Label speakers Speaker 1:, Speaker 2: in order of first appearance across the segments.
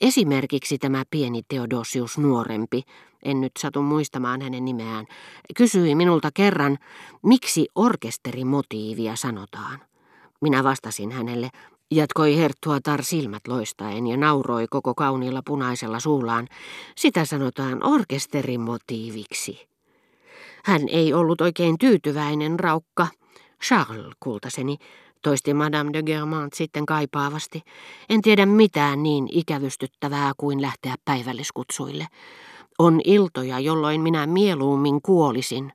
Speaker 1: Esimerkiksi tämä pieni Theodosius nuorempi, en nyt satu muistamaan hänen nimeään, kysyi minulta kerran, miksi orkesterimotiivia sanotaan. Minä vastasin hänelle, jatkoi Herttuatar silmät loistaen ja nauroi koko kauniilla punaisella suullaan. Sitä sanotaan orkesterimotiiviksi. Hän ei ollut oikein tyytyväinen, raukka. Charles, kultaseni, toisti Madame de Germant sitten kaipaavasti. En tiedä mitään niin ikävystyttävää kuin lähteä päivälliskutsuille. On iltoja, jolloin minä mieluummin kuolisin.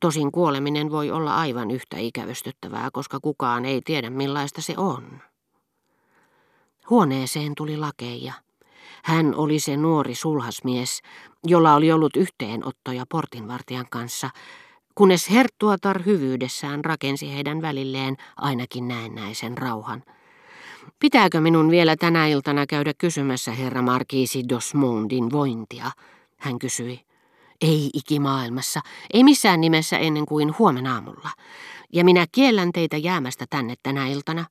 Speaker 1: Tosin kuoleminen voi olla aivan yhtä ikävystyttävää, koska kukaan ei tiedä millaista se on. Huoneeseen tuli lakeja. Hän oli se nuori sulhasmies, jolla oli ollut yhteenottoja portinvartijan kanssa, kunnes Herttuatar hyvyydessään rakensi heidän välilleen ainakin näennäisen rauhan. Pitääkö minun vielä tänä iltana käydä kysymässä herra Markiisi Dosmondin vointia? Hän kysyi. Ei ikimaailmassa, ei missään nimessä ennen kuin huomenna aamulla. Ja minä kiellän teitä jäämästä tänne tänä iltana.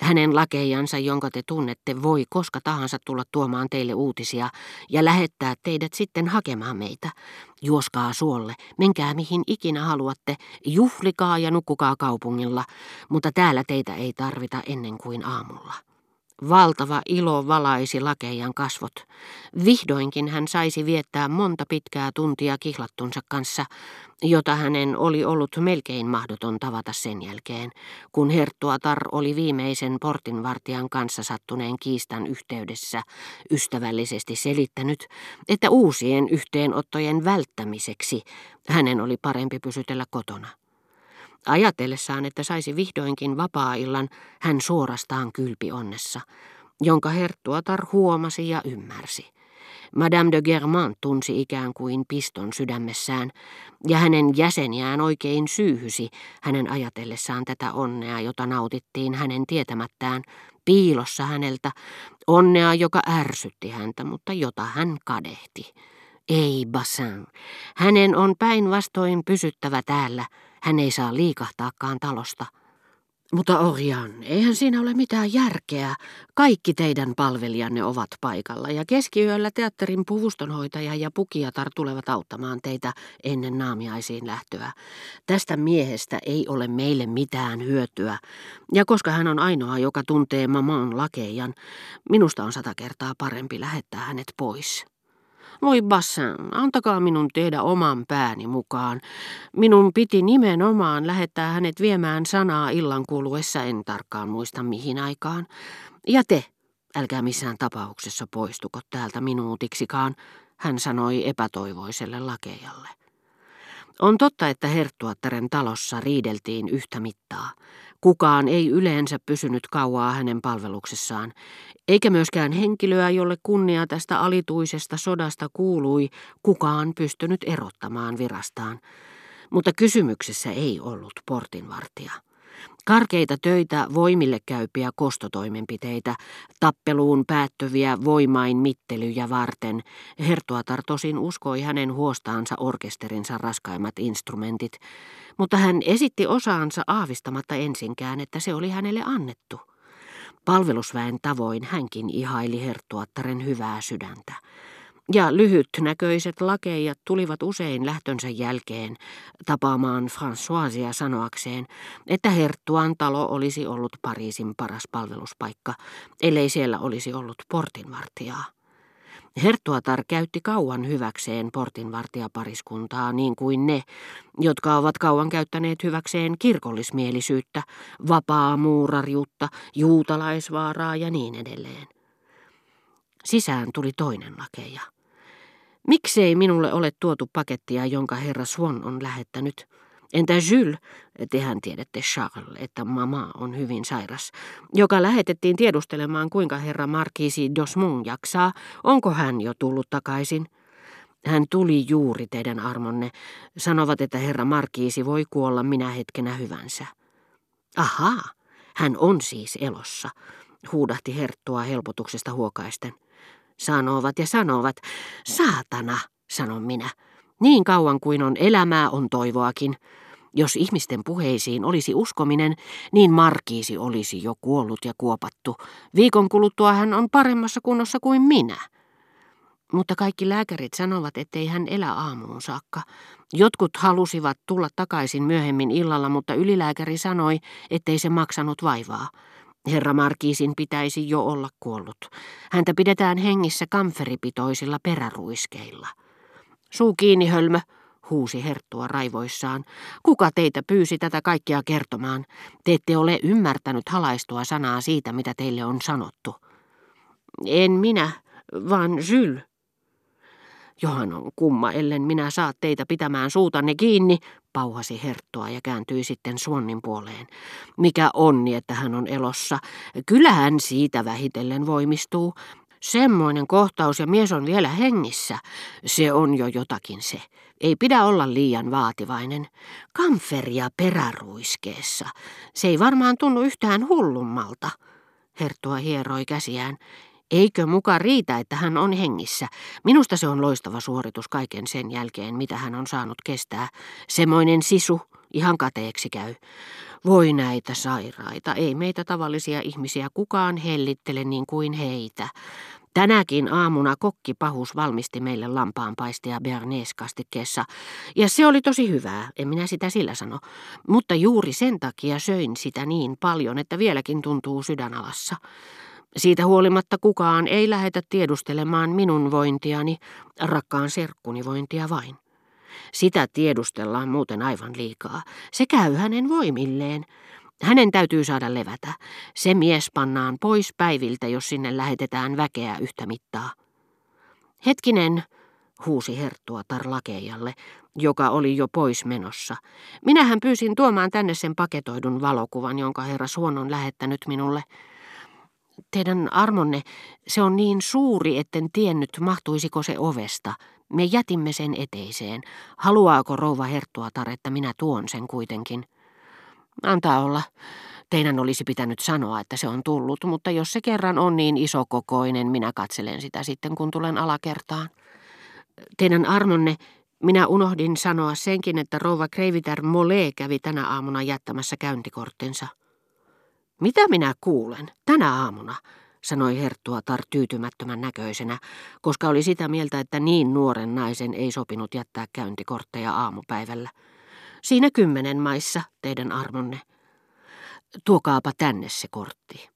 Speaker 1: Hänen lakeijansa, jonka te tunnette, voi koska tahansa tulla tuomaan teille uutisia ja lähettää teidät sitten hakemaan meitä. Juoskaa suolle, menkää mihin ikinä haluatte, juhlikaa ja nukkukaa kaupungilla, mutta täällä teitä ei tarvita ennen kuin aamulla. Valtava ilo valaisi lakeijan kasvot. Vihdoinkin hän saisi viettää monta pitkää tuntia kihlattunsa kanssa, jota hänen oli ollut melkein mahdoton tavata sen jälkeen, kun Herttuatar oli viimeisen portinvartijan kanssa sattuneen kiistan yhteydessä ystävällisesti selittänyt, että uusien yhteenottojen välttämiseksi hänen oli parempi pysytellä kotona. Ajatellessaan, että saisi vihdoinkin vapaa-illan, hän suorastaan kylpi onnessa, jonka Herttuatar huomasi ja ymmärsi. Madame de Germain tunsi ikään kuin piston sydämessään, ja hänen jäseniään oikein syyhysi hänen ajatellessaan tätä onnea, jota nautittiin hänen tietämättään, piilossa häneltä, onnea, joka ärsytti häntä, mutta jota hän kadehti. Ei, Bassin, hänen on päinvastoin pysyttävä täällä, hän ei saa liikahtaakaan talosta. Mutta Orjan, eihän siinä ole mitään järkeä. Kaikki teidän palvelijanne ovat paikalla ja keskiyöllä teatterin puvustonhoitaja ja pukiatar tulevat auttamaan teitä ennen naamiaisiin lähtöä. Tästä miehestä ei ole meille mitään hyötyä. Ja koska hän on ainoa, joka tuntee maman lakeijan, minusta on sata kertaa parempi lähettää hänet pois. Voi Bassin, antakaa minun tehdä oman pääni mukaan. Minun piti nimenomaan lähettää hänet viemään sanaa illan kuluessa, en tarkkaan muista mihin aikaan. Ja te, älkää missään tapauksessa poistuko täältä minuutiksikaan, hän sanoi epätoivoiselle lakejalle. On totta, että Herttuattaren talossa riideltiin yhtä mittaa. Kukaan ei yleensä pysynyt kauaa hänen palveluksessaan, eikä myöskään henkilöä, jolle kunnia tästä alituisesta sodasta kuului, kukaan pystynyt erottamaan virastaan. Mutta kysymyksessä ei ollut portinvartija. Karkeita töitä voimille käypiä kostotoimenpiteitä, tappeluun päättyviä voimain mittelyjä varten, Hertuatar tosin uskoi hänen huostaansa orkesterinsa raskaimmat instrumentit, mutta hän esitti osaansa aavistamatta ensinkään, että se oli hänelle annettu. Palvelusväen tavoin hänkin ihaili Herttuattaren hyvää sydäntä. Ja lyhytnäköiset lakeijat tulivat usein lähtönsä jälkeen tapaamaan Françoisia sanoakseen, että Herttuan talo olisi ollut Pariisin paras palveluspaikka, ellei siellä olisi ollut portinvartijaa. Herttuatar käytti kauan hyväkseen portinvartijapariskuntaa niin kuin ne, jotka ovat kauan käyttäneet hyväkseen kirkollismielisyyttä, vapaa muurariutta, juutalaisvaaraa ja niin edelleen. Sisään tuli toinen lakeja. Miksei minulle ole tuotu pakettia, jonka herra Swan on lähettänyt? Entä Jules, tehän tiedätte Charles, että mama on hyvin sairas, joka lähetettiin tiedustelemaan, kuinka herra Markisi Dosmon jaksaa, onko hän jo tullut takaisin? Hän tuli juuri teidän armonne. Sanovat, että herra Markiisi voi kuolla minä hetkenä hyvänsä. Ahaa, hän on siis elossa, huudahti herttua helpotuksesta huokaisten. Sanovat ja sanovat, saatana, sanon minä. Niin kauan kuin on elämää, on toivoakin. Jos ihmisten puheisiin olisi uskominen, niin Markiisi olisi jo kuollut ja kuopattu. Viikon kuluttua hän on paremmassa kunnossa kuin minä. Mutta kaikki lääkärit sanovat, ettei hän elä aamuun saakka. Jotkut halusivat tulla takaisin myöhemmin illalla, mutta ylilääkäri sanoi, ettei se maksanut vaivaa. Herra Markiisin pitäisi jo olla kuollut. Häntä pidetään hengissä kamferipitoisilla peräruiskeilla. Suu kiinni, hölmö, huusi Herttua raivoissaan. Kuka teitä pyysi tätä kaikkea kertomaan? Te ette ole ymmärtänyt halaistua sanaa siitä, mitä teille on sanottu. En minä, vaan Syl. Johan on kumma, ellen minä saa teitä pitämään suutanne kiinni, pauhasi Herttua ja kääntyi sitten Suonnin puoleen. Mikä onni, että hän on elossa. Kyllähän siitä vähitellen voimistuu. Semmoinen kohtaus ja mies on vielä hengissä. Se on jo jotakin se. Ei pidä olla liian vaativainen. Kamferia peräruiskeessa. Se ei varmaan tunnu yhtään hullummalta. Herttua hieroi käsiään. Eikö muka riitä, että hän on hengissä? Minusta se on loistava suoritus kaiken sen jälkeen, mitä hän on saanut kestää. Semmoinen sisu, ihan kateeksi käy. Voi näitä sairaita, ei meitä tavallisia ihmisiä kukaan hellittele niin kuin heitä. Tänäkin aamuna kokki pahus valmisti meille lampaanpaistia Bernays-kastikkeessa, ja se oli tosi hyvää, en minä sitä sillä sano, mutta juuri sen takia söin sitä niin paljon, että vieläkin tuntuu sydänalassa. Siitä huolimatta kukaan ei lähetä tiedustelemaan minun vointiani, rakkaan serkkuni vointia vain. Sitä tiedustellaan muuten aivan liikaa. Se käy hänen voimilleen. Hänen täytyy saada levätä. Se mies pannaan pois päiviltä, jos sinne lähetetään väkeä yhtä mittaa. Hetkinen, huusi Herttua Tarlakeijalle, joka oli jo pois menossa. Minähän pyysin tuomaan tänne sen paketoidun valokuvan, jonka herra Suon on lähettänyt minulle. Teidän armonne, se on niin suuri, etten tiennyt, mahtuisiko se ovesta. Me jätimme sen eteiseen. Haluaako rouva Herttuatar, että minä tuon sen kuitenkin? Antaa olla. Teidän olisi pitänyt sanoa, että se on tullut, mutta jos se kerran on niin isokokoinen, minä katselen sitä sitten, kun tulen alakertaan. Teidän armonne, minä unohdin sanoa senkin, että rouva Kreiviter Mole kävi tänä aamuna jättämässä käyntikorttinsa. Mitä minä kuulen tänä aamuna, sanoi Herttuatar tyytymättömän näköisenä, koska oli sitä mieltä, että niin nuoren naisen ei sopinut jättää käyntikortteja aamupäivällä. Siinä kymmenen maissa, teidän armonne. Tuokaapa tänne se kortti.